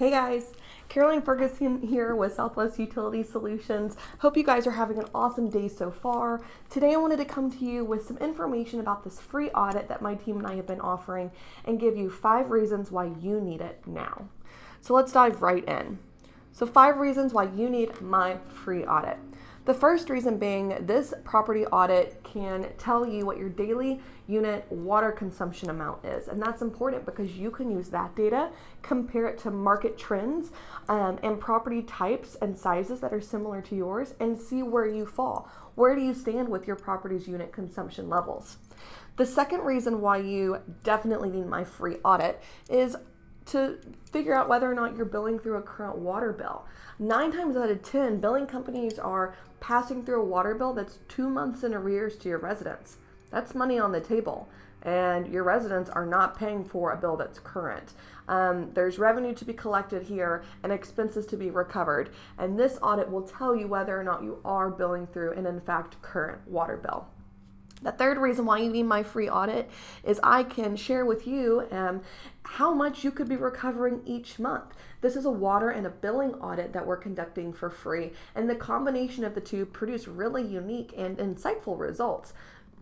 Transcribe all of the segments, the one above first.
Hey guys, Caroline Ferguson here with Southwest Utility Solutions. Hope you guys are having an awesome day so far. Today I wanted to come to you with some information about this free audit that my team and I have been offering and give you five reasons why you need it now. So let's dive right in. So, five reasons why you need my free audit. The first reason being this property audit can tell you what your daily unit water consumption amount is. And that's important because you can use that data, compare it to market trends um, and property types and sizes that are similar to yours, and see where you fall. Where do you stand with your property's unit consumption levels? The second reason why you definitely need my free audit is to figure out whether or not you're billing through a current water bill. Nine times out of 10, billing companies are passing through a water bill that's two months in arrears to your residents. That's money on the table, and your residents are not paying for a bill that's current. Um, there's revenue to be collected here and expenses to be recovered, and this audit will tell you whether or not you are billing through an in fact current water bill. The third reason why you need my free audit is I can share with you um, how much you could be recovering each month. This is a water and a billing audit that we're conducting for free, and the combination of the two produce really unique and insightful results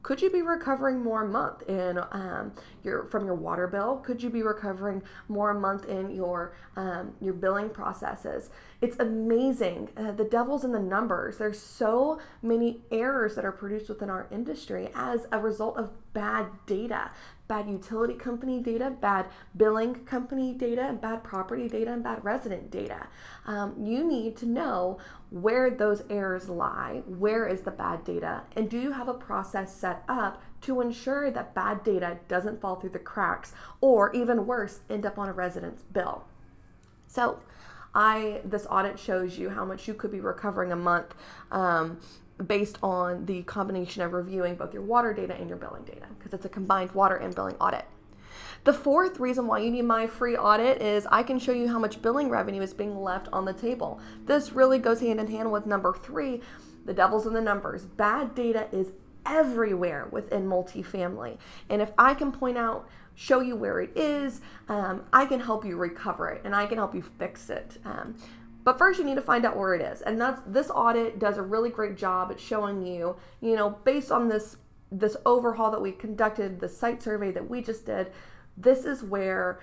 could you be recovering more a month in um, your from your water bill? Could you be recovering more a month in your um, your billing processes? It's amazing. Uh, the devil's in the numbers. There's so many errors that are produced within our industry as a result of bad data bad utility company data, bad billing company data, bad property data, and bad resident data. Um, you need to know where those errors lie, where is the bad data, and do you have a process set up to ensure that bad data doesn't fall through the cracks or even worse, end up on a resident's bill. So, I this audit shows you how much you could be recovering a month um, based on the combination of reviewing both your water data and your billing data because it's a combined water and billing audit. The fourth reason why you need my free audit is I can show you how much billing revenue is being left on the table. This really goes hand in hand with number three the devil's in the numbers. Bad data is everywhere within multifamily. And if I can point out, show you where it is, um, I can help you recover it and I can help you fix it. Um, but first, you need to find out where it is, and that's this audit does a really great job at showing you, you know, based on this this overhaul that we conducted, the site survey that we just did, this is where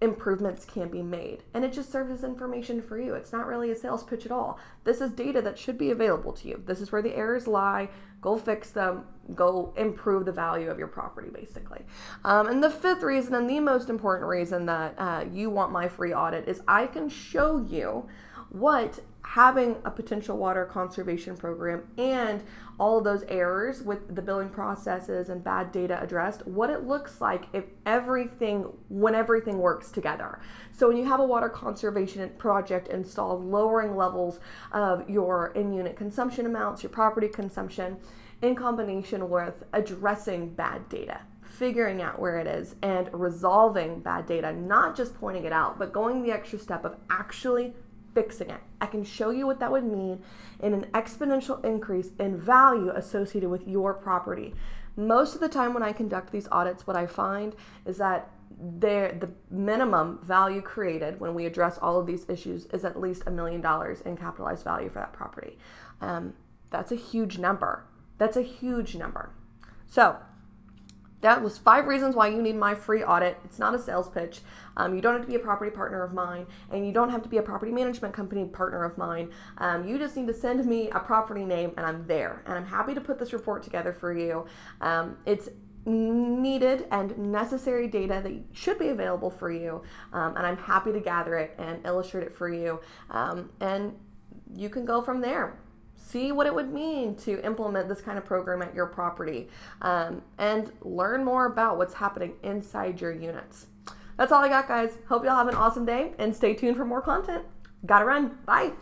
improvements can be made. And it just serves as information for you. It's not really a sales pitch at all. This is data that should be available to you. This is where the errors lie. Go fix them. Go improve the value of your property, basically. Um, and the fifth reason, and the most important reason that uh, you want my free audit, is I can show you what having a potential water conservation program and all of those errors with the billing processes and bad data addressed, what it looks like if everything, when everything works together. So, when you have a water conservation project installed, lowering levels of your in unit consumption amounts, your property consumption, in combination with addressing bad data figuring out where it is and resolving bad data, not just pointing it out, but going the extra step of actually fixing it. I can show you what that would mean in an exponential increase in value associated with your property. Most of the time, when I conduct these audits, what I find is that the minimum value created when we address all of these issues is at least a million dollars in capitalized value for that property. Um, that's a huge number. That's a huge number. So, that was five reasons why you need my free audit. It's not a sales pitch. Um, you don't have to be a property partner of mine, and you don't have to be a property management company partner of mine. Um, you just need to send me a property name, and I'm there. And I'm happy to put this report together for you. Um, it's needed and necessary data that should be available for you, um, and I'm happy to gather it and illustrate it for you. Um, and you can go from there see what it would mean to implement this kind of program at your property um, and learn more about what's happening inside your units. That's all I got, guys. Hope y'all have an awesome day and stay tuned for more content. Gotta run. Bye.